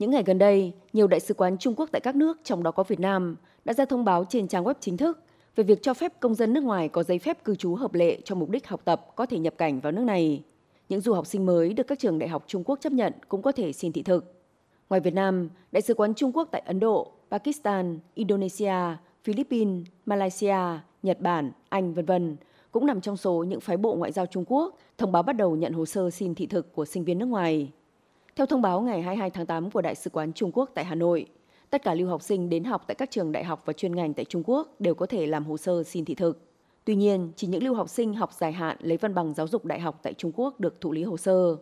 Những ngày gần đây, nhiều đại sứ quán Trung Quốc tại các nước, trong đó có Việt Nam, đã ra thông báo trên trang web chính thức về việc cho phép công dân nước ngoài có giấy phép cư trú hợp lệ cho mục đích học tập có thể nhập cảnh vào nước này. Những du học sinh mới được các trường đại học Trung Quốc chấp nhận cũng có thể xin thị thực. Ngoài Việt Nam, Đại sứ quán Trung Quốc tại Ấn Độ, Pakistan, Indonesia, Philippines, Malaysia, Nhật Bản, Anh v.v. cũng nằm trong số những phái bộ ngoại giao Trung Quốc thông báo bắt đầu nhận hồ sơ xin thị thực của sinh viên nước ngoài. Theo thông báo ngày 22 tháng 8 của Đại sứ quán Trung Quốc tại Hà Nội, tất cả lưu học sinh đến học tại các trường đại học và chuyên ngành tại Trung Quốc đều có thể làm hồ sơ xin thị thực. Tuy nhiên, chỉ những lưu học sinh học dài hạn lấy văn bằng giáo dục đại học tại Trung Quốc được thụ lý hồ sơ.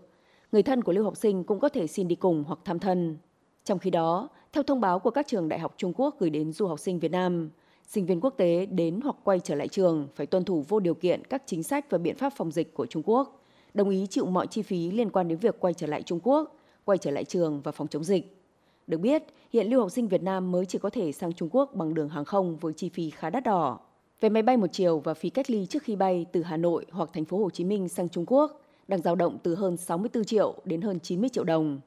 Người thân của lưu học sinh cũng có thể xin đi cùng hoặc thăm thân. Trong khi đó, theo thông báo của các trường đại học Trung Quốc gửi đến du học sinh Việt Nam, sinh viên quốc tế đến hoặc quay trở lại trường phải tuân thủ vô điều kiện các chính sách và biện pháp phòng dịch của Trung Quốc, đồng ý chịu mọi chi phí liên quan đến việc quay trở lại Trung Quốc, quay trở lại trường và phòng chống dịch. Được biết, hiện lưu học sinh Việt Nam mới chỉ có thể sang Trung Quốc bằng đường hàng không với chi phí khá đắt đỏ. Về máy bay một chiều và phí cách ly trước khi bay từ Hà Nội hoặc thành phố Hồ Chí Minh sang Trung Quốc đang dao động từ hơn 64 triệu đến hơn 90 triệu đồng.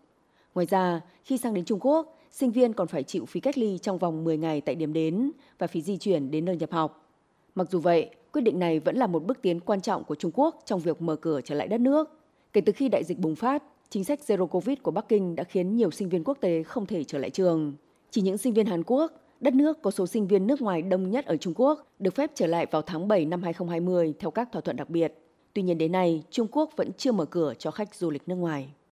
Ngoài ra, khi sang đến Trung Quốc, sinh viên còn phải chịu phí cách ly trong vòng 10 ngày tại điểm đến và phí di chuyển đến nơi nhập học. Mặc dù vậy, quyết định này vẫn là một bước tiến quan trọng của Trung Quốc trong việc mở cửa trở lại đất nước. Kể từ khi đại dịch bùng phát, chính sách Zero Covid của Bắc Kinh đã khiến nhiều sinh viên quốc tế không thể trở lại trường. Chỉ những sinh viên Hàn Quốc, đất nước có số sinh viên nước ngoài đông nhất ở Trung Quốc, được phép trở lại vào tháng 7 năm 2020 theo các thỏa thuận đặc biệt. Tuy nhiên đến nay, Trung Quốc vẫn chưa mở cửa cho khách du lịch nước ngoài.